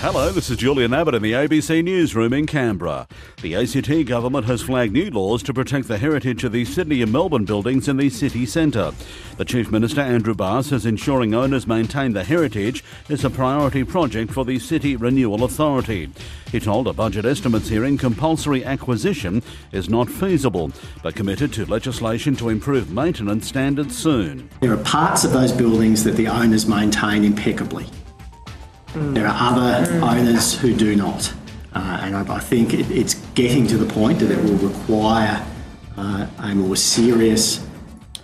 Hello, this is Julian Abbott in the ABC Newsroom in Canberra. The ACT government has flagged new laws to protect the heritage of the Sydney and Melbourne buildings in the city centre. The Chief Minister, Andrew Barr, says ensuring owners maintain the heritage is a priority project for the City Renewal Authority. He told a budget estimates hearing compulsory acquisition is not feasible, but committed to legislation to improve maintenance standards soon. There are parts of those buildings that the owners maintain impeccably. There are other owners who do not. Uh, and I, I think it, it's getting to the point that it will require uh, a more serious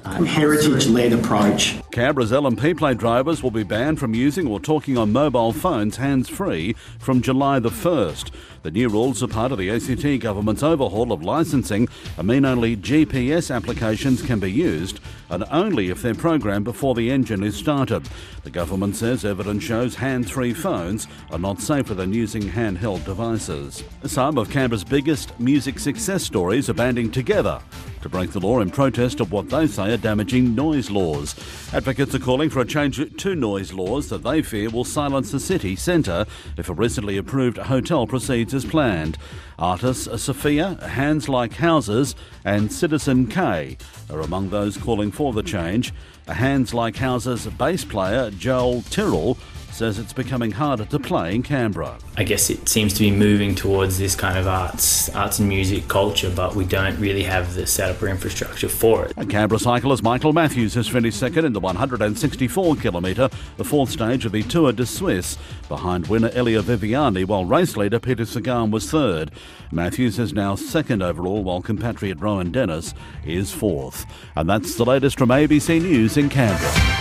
uh, heritage led approach Canberra's L and P plate drivers will be banned from using or talking on mobile phones hands free from July the 1st. The new rules are part of the ACT government's overhaul of licensing and mean only GPS applications can be used and only if they're programmed before the engine is started. The government says evidence shows hands free phones are not safer than using handheld devices. Some of Canberra's biggest music success stories are banding together to break the law in protest of what they say are damaging noise laws. Advocates are calling for a change to noise laws that they fear will silence the city centre if a recently approved hotel proceeds as planned. Artists Safia, Hands Like Houses, and Citizen Kay are among those calling for the change. Hands Like Houses bass player Joel Tyrrell says it's becoming harder to play in Canberra. I guess it seems to be moving towards this kind of arts, arts and music culture, but we don't really have the setup or infrastructure for it. And Canberra cyclist Michael Matthews has finished second in the 164 kilometre, the fourth stage of the Tour de Suisse, behind winner Elia Viviani, while race leader Peter Sagan was third. Matthews is now second overall, while compatriot Rohan Dennis is fourth. And that's the latest from ABC News in Canberra.